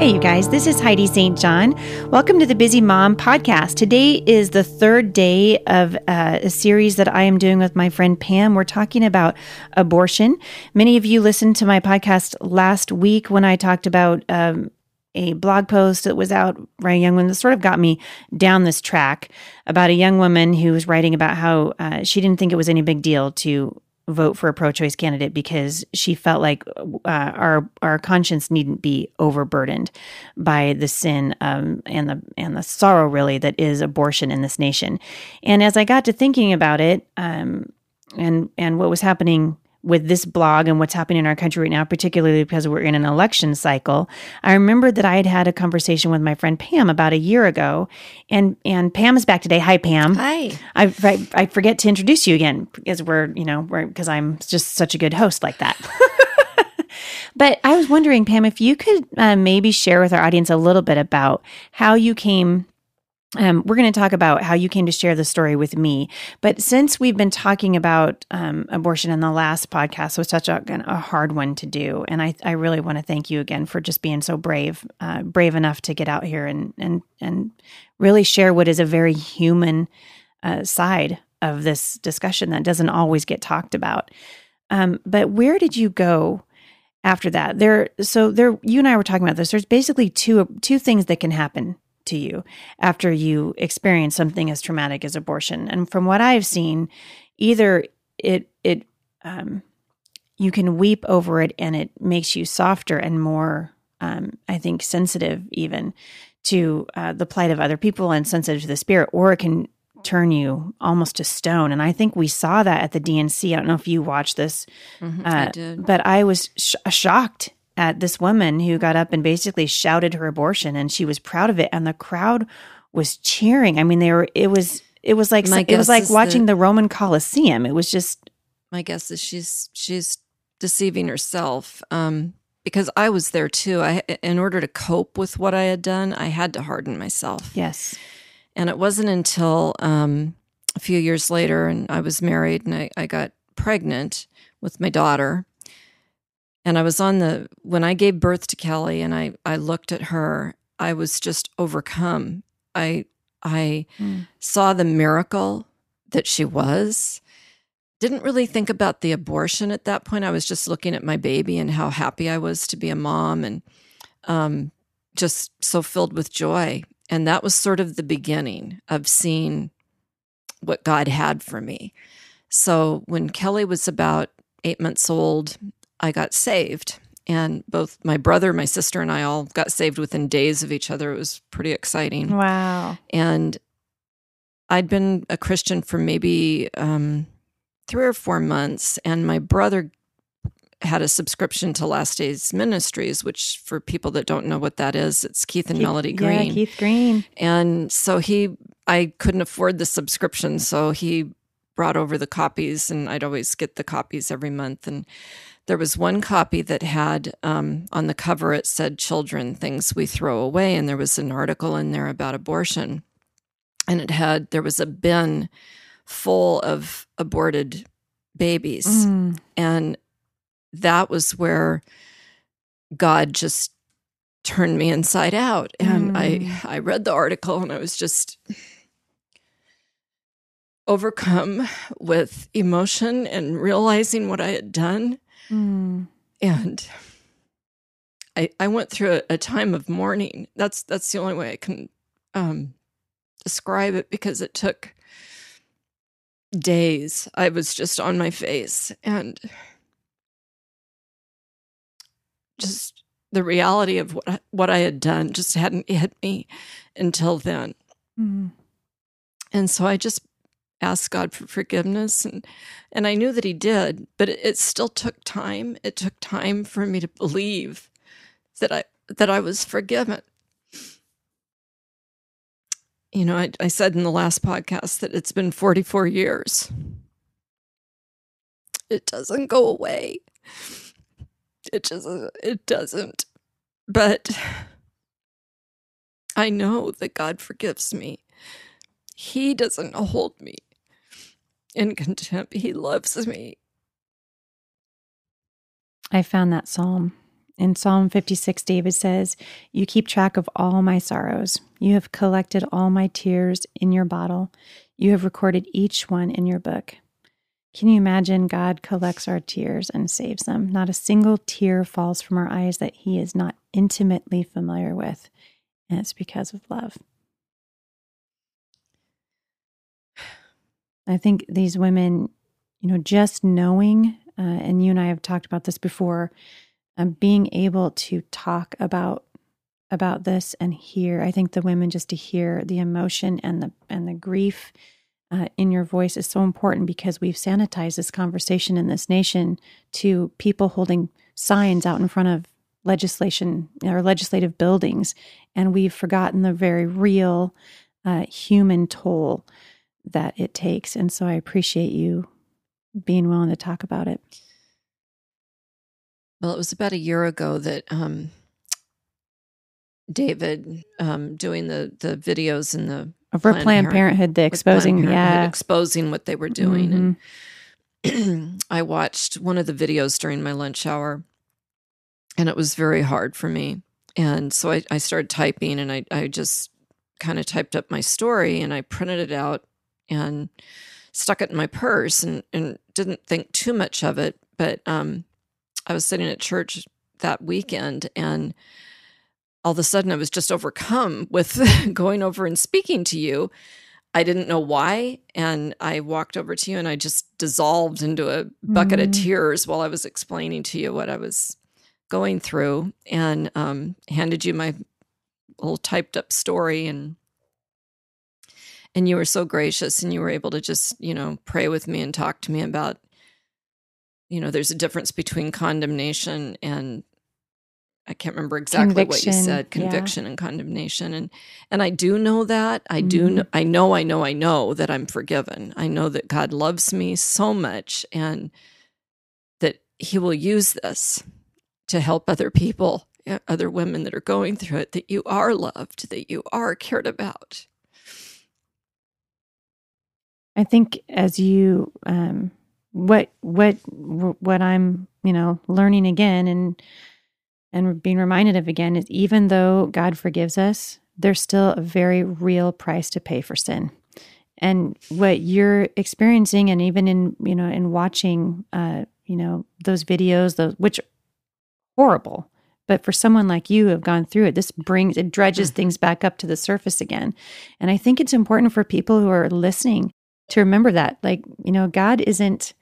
Hey, you guys, this is Heidi St. John. Welcome to the Busy Mom podcast. Today is the third day of uh, a series that I am doing with my friend Pam. We're talking about abortion. Many of you listened to my podcast last week when I talked about um, a blog post that was out by a young woman that sort of got me down this track about a young woman who was writing about how uh, she didn't think it was any big deal to vote for a pro-choice candidate because she felt like uh, our our conscience needn't be overburdened by the sin um, and the and the sorrow really that is abortion in this nation. And as I got to thinking about it, um, and and what was happening with this blog and what's happening in our country right now, particularly because we're in an election cycle, I remembered that I had had a conversation with my friend Pam about a year ago, and and Pam is back today. Hi, Pam. Hi. I I, I forget to introduce you again because we're you know we're because I'm just such a good host like that. but I was wondering, Pam, if you could uh, maybe share with our audience a little bit about how you came um, we're going to talk about how you came to share the story with me. But since we've been talking about um, abortion in the last podcast, was such a, a, hard one to do, and I, I really want to thank you again for just being so brave, uh, brave enough to get out here and and and really share what is a very human uh, side of this discussion that doesn't always get talked about. Um, but where did you go? After that, there, so there, you and I were talking about this. There's basically two two things that can happen to you after you experience something as traumatic as abortion. And from what I've seen, either it it um, you can weep over it and it makes you softer and more, um, I think, sensitive even to uh, the plight of other people and sensitive to the spirit, or it can turn you almost to stone. And I think we saw that at the DNC. I don't know if you watched this, mm-hmm, uh, I but I was sh- shocked at this woman who got up and basically shouted her abortion and she was proud of it and the crowd was cheering. I mean they were it was it was like my it was like watching the, the Roman Colosseum. It was just my guess is she's she's deceiving herself um because I was there too. I in order to cope with what I had done, I had to harden myself. Yes. And it wasn't until um, a few years later, and I was married, and I, I got pregnant with my daughter, and I was on the, when I gave birth to Kelly and I, I looked at her, I was just overcome. I, I mm. saw the miracle that she was. Didn't really think about the abortion at that point. I was just looking at my baby and how happy I was to be a mom and um, just so filled with joy. And that was sort of the beginning of seeing what God had for me. So when Kelly was about eight months old, I got saved. And both my brother, my sister, and I all got saved within days of each other. It was pretty exciting. Wow. And I'd been a Christian for maybe um, three or four months, and my brother had a subscription to Last Days Ministries, which for people that don't know what that is, it's Keith and Keith, Melody Green. Yeah, Keith Green. And so he, I couldn't afford the subscription, so he brought over the copies, and I'd always get the copies every month. And there was one copy that had um, on the cover it said children things we throw away and there was an article in there about abortion and it had there was a bin full of aborted babies mm. and that was where god just turned me inside out and mm. i i read the article and i was just overcome with emotion and realizing what i had done Mm. And I I went through a, a, time of mourning. That's that's the only way I can um, describe it because it took days. I was just on my face and just the reality of what I, what I had done just hadn't hit me until then. Mm. And so I just asked God for forgiveness and and I knew that he did, but it, it still took time. It took time for me to believe that I that I was forgiven. You know, I, I said in the last podcast that it's been 44 years. It doesn't go away. It just it doesn't. But I know that God forgives me. He doesn't hold me in contempt. He loves me. I found that psalm. In Psalm 56, David says, You keep track of all my sorrows. You have collected all my tears in your bottle. You have recorded each one in your book. Can you imagine God collects our tears and saves them? Not a single tear falls from our eyes that He is not intimately familiar with, and it's because of love. I think these women, you know, just knowing, uh, and you and I have talked about this before, um, being able to talk about about this and hear. I think the women just to hear the emotion and the and the grief uh, in your voice is so important because we've sanitized this conversation in this nation to people holding signs out in front of legislation or legislative buildings, and we've forgotten the very real uh, human toll that it takes. And so I appreciate you being willing to talk about it. Well, it was about a year ago that um, David um, doing the the videos and the over Planned, Planned Parenthood, the exposing, Parenthood, yeah, exposing what they were doing. Mm-hmm. And I watched one of the videos during my lunch hour, and it was very hard for me. And so I, I started typing, and I I just kind of typed up my story, and I printed it out and stuck it in my purse, and and didn't think too much of it. But um, I was sitting at church that weekend, and all of a sudden I was just overcome with going over and speaking to you. I didn't know why. And I walked over to you and I just dissolved into a bucket mm. of tears while I was explaining to you what I was going through and um, handed you my little typed up story and and you were so gracious and you were able to just you know pray with me and talk to me about you know there's a difference between condemnation and I can't remember exactly conviction, what you said, conviction yeah. and condemnation. And and I do know that. I mm-hmm. do know, I know I know I know that I'm forgiven. I know that God loves me so much and that he will use this to help other people, other women that are going through it that you are loved, that you are cared about. I think as you um what what what I'm, you know, learning again and and being reminded of again is even though God forgives us, there's still a very real price to pay for sin. And what you're experiencing, and even in you know in watching, uh, you know those videos, those which horrible, but for someone like you who have gone through it, this brings it dredges mm-hmm. things back up to the surface again. And I think it's important for people who are listening to remember that, like you know, God isn't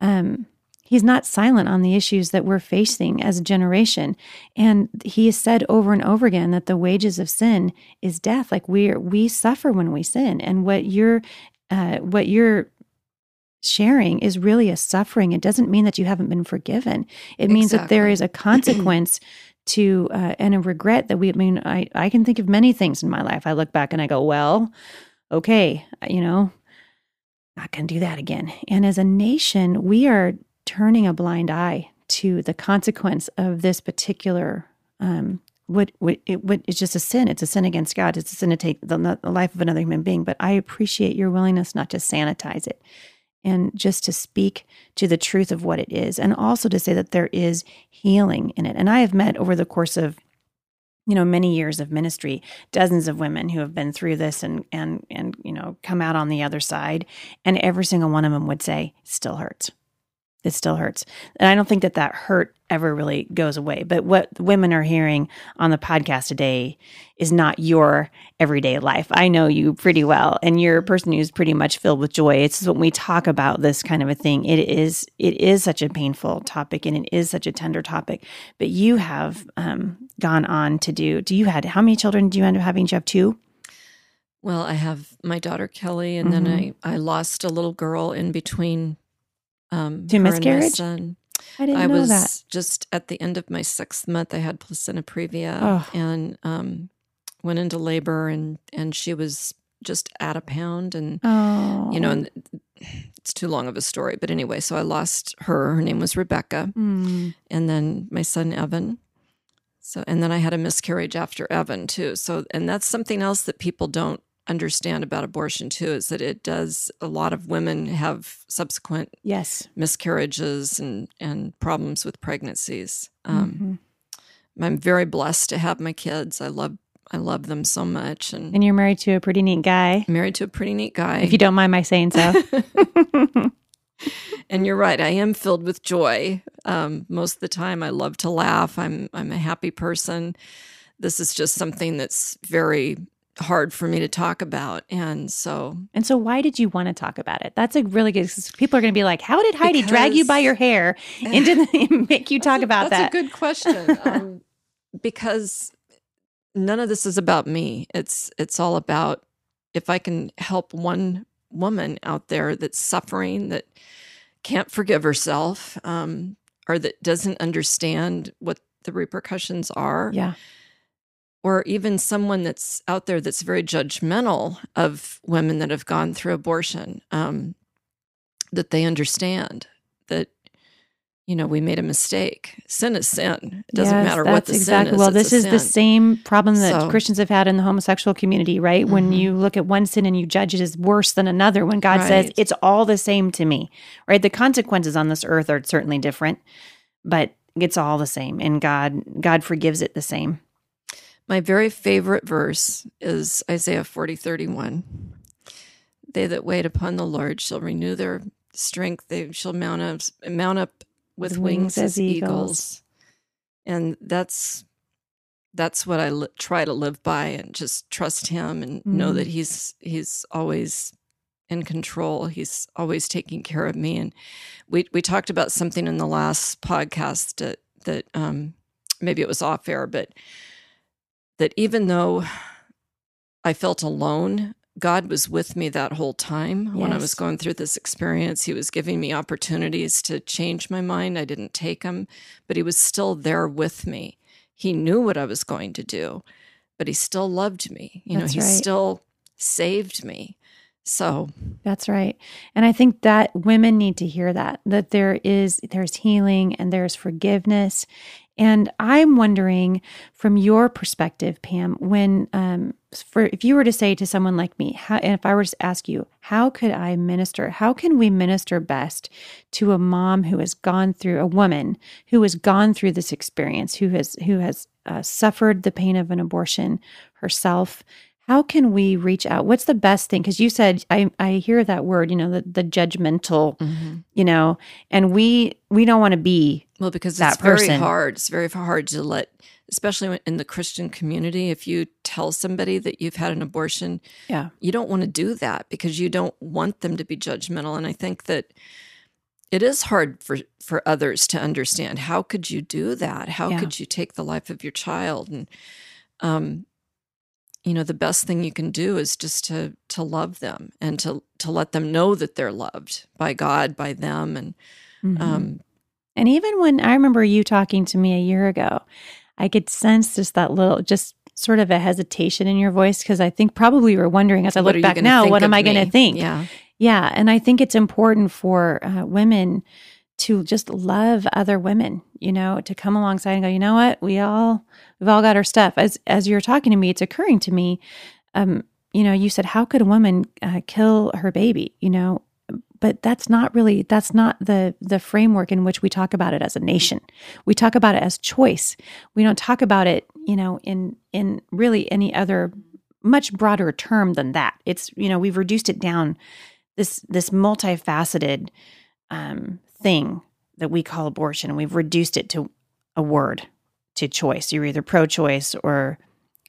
um, He's not silent on the issues that we're facing as a generation. And he has said over and over again that the wages of sin is death. Like we we suffer when we sin. And what you're uh, what you're sharing is really a suffering. It doesn't mean that you haven't been forgiven. It means that there is a consequence to uh, and a regret that we I mean I I can think of many things in my life. I look back and I go, well, okay, you know, not going to do that again. And as a nation, we are turning a blind eye to the consequence of this particular um, what what it what it's just a sin. It's a sin against God. It's a sin to take the, the life of another human being. But I appreciate your willingness not to sanitize it and just to speak to the truth of what it is, and also to say that there is healing in it. And I have met over the course of you know many years of ministry dozens of women who have been through this and and and you know come out on the other side. And every single one of them would say still hurts it still hurts. And I don't think that that hurt ever really goes away. But what women are hearing on the podcast today is not your everyday life. I know you pretty well, and you're a person who's pretty much filled with joy. It's when we talk about this kind of a thing, it is it is such a painful topic and it is such a tender topic. But you have um, gone on to do. Do you had how many children do you end up having? Do you have two? Well, I have my daughter Kelly, and mm-hmm. then I I lost a little girl in between um, to miscarriage. I didn't I know was that. just at the end of my sixth month. I had placenta previa oh. and um, went into labor, and and she was just at a pound, and oh. you know, and it's too long of a story. But anyway, so I lost her. Her name was Rebecca, mm. and then my son Evan. So, and then I had a miscarriage after Evan too. So, and that's something else that people don't understand about abortion too is that it does a lot of women have subsequent yes. miscarriages and and problems with pregnancies. Um, mm-hmm. i'm very blessed to have my kids. I love i love them so much and and you're married to a pretty neat guy. Married to a pretty neat guy. If you don't mind my saying so. And you're right i am filled with joy. Um, most of the time i love to laugh. I'm i'm a happy person. This is just something that's very hard for me to talk about and so and so why did you want to talk about it? That's a really good people are going to be like how did heidi because, drag you by your hair and didn't make you talk a, about that's that? that's a good question um, because none of this is about me. It's it's all about if i can help one woman out there that's suffering that can't forgive herself um, or that doesn't understand what the repercussions are. Yeah or even someone that's out there that's very judgmental of women that have gone through abortion, um, that they understand that you know we made a mistake. Sin is sin. It doesn't yes, matter what the exactly. sin is. Well, this is sin. the same problem that so, Christians have had in the homosexual community, right? Mm-hmm. When you look at one sin and you judge it as worse than another, when God right. says it's all the same to me, right? The consequences on this earth are certainly different, but it's all the same, and God God forgives it the same. My very favorite verse is Isaiah 40 31. They that wait upon the Lord shall renew their strength. They shall mount up, mount up with, wings, wings, as eagles. eagles. And that's that's what I li- try to live by and just trust him and mm. know that he's he's always in control. He's always taking care of me. And we we talked about something in the last podcast that that um, maybe it was off air, but that even though I felt alone, God was with me that whole time yes. when I was going through this experience. He was giving me opportunities to change my mind. I didn't take them, but He was still there with me. He knew what I was going to do, but He still loved me. You That's know, He right. still saved me. So That's right. And I think that women need to hear that that there is there's healing and there's forgiveness and I'm wondering, from your perspective, Pam, when um, for if you were to say to someone like me, how, and if I were to ask you, how could I minister? How can we minister best to a mom who has gone through a woman who has gone through this experience, who has who has uh, suffered the pain of an abortion herself? How can we reach out? What's the best thing? Because you said I I hear that word, you know, the, the judgmental, mm-hmm. you know, and we we don't want to be well, because it's very hard. It's very hard to let, especially in the Christian community, if you tell somebody that you've had an abortion, yeah, you don't want to do that because you don't want them to be judgmental. And I think that it is hard for for others to understand. How could you do that? How yeah. could you take the life of your child? And um, you know, the best thing you can do is just to to love them and to to let them know that they're loved by God, by them, and mm-hmm. um, and even when I remember you talking to me a year ago, I could sense just that little, just sort of a hesitation in your voice because I think probably you were wondering as I look back now, what am I going to think? Yeah. Yeah. And I think it's important for uh, women to just love other women, you know, to come alongside and go, you know what, we all, we've all got our stuff. As, as you're talking to me, it's occurring to me, um, you know, you said, how could a woman uh, kill her baby? You know, but that's not really that's not the the framework in which we talk about it as a nation we talk about it as choice we don't talk about it you know in in really any other much broader term than that it's you know we've reduced it down this this multifaceted um, thing that we call abortion. We've reduced it to a word, to choice. You're either pro choice or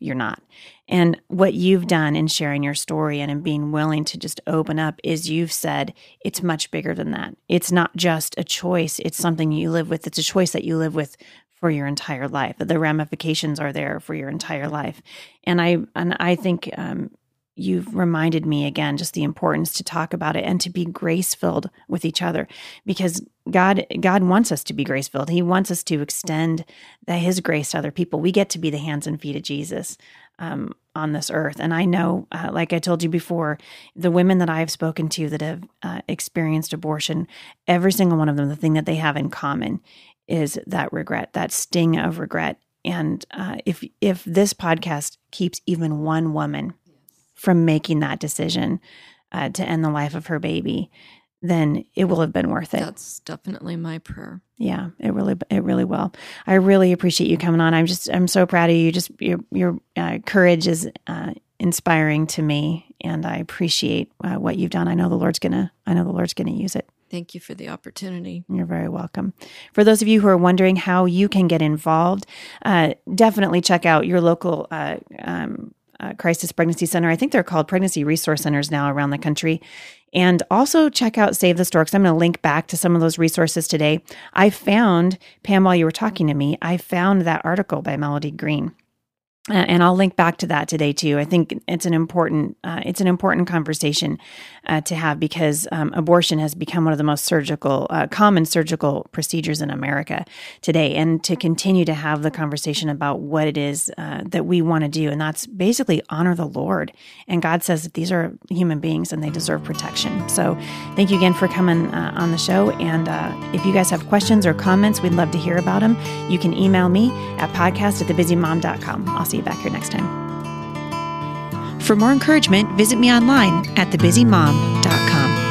you're not. And what you've done in sharing your story and in being willing to just open up is you've said it's much bigger than that. It's not just a choice, it's something you live with. It's a choice that you live with for your entire life. The ramifications are there for your entire life. And I and I think um, you've reminded me again just the importance to talk about it and to be grace filled with each other because God God wants us to be grace filled. He wants us to extend the, His grace to other people. We get to be the hands and feet of Jesus um, on this earth. And I know, uh, like I told you before, the women that I have spoken to that have uh, experienced abortion, every single one of them, the thing that they have in common is that regret, that sting of regret. And uh, if if this podcast keeps even one woman from making that decision uh, to end the life of her baby, then it will have been worth it. That's definitely my prayer. Yeah, it really, it really will. I really appreciate you coming on. I'm just, I'm so proud of you. Just your, your uh, courage is uh, inspiring to me, and I appreciate uh, what you've done. I know the Lord's gonna, I know the Lord's gonna use it. Thank you for the opportunity. You're very welcome. For those of you who are wondering how you can get involved, uh, definitely check out your local uh, um, uh, Crisis Pregnancy Center. I think they're called pregnancy resource centers now around the country. And also check out Save the Storks. I'm going to link back to some of those resources today. I found, Pam, while you were talking to me, I found that article by Melody Green and I'll link back to that today too. I think it's an important uh, it's an important conversation uh, to have because um, abortion has become one of the most surgical uh, common surgical procedures in America today, and to continue to have the conversation about what it is uh, that we want to do, and that's basically honor the Lord. And God says that these are human beings and they deserve protection. So, thank you again for coming uh, on the show. And uh, if you guys have questions or comments, we'd love to hear about them. You can email me at podcast at thebusymom.com. I'll see you back here next time. For more encouragement, visit me online at thebusymom.com.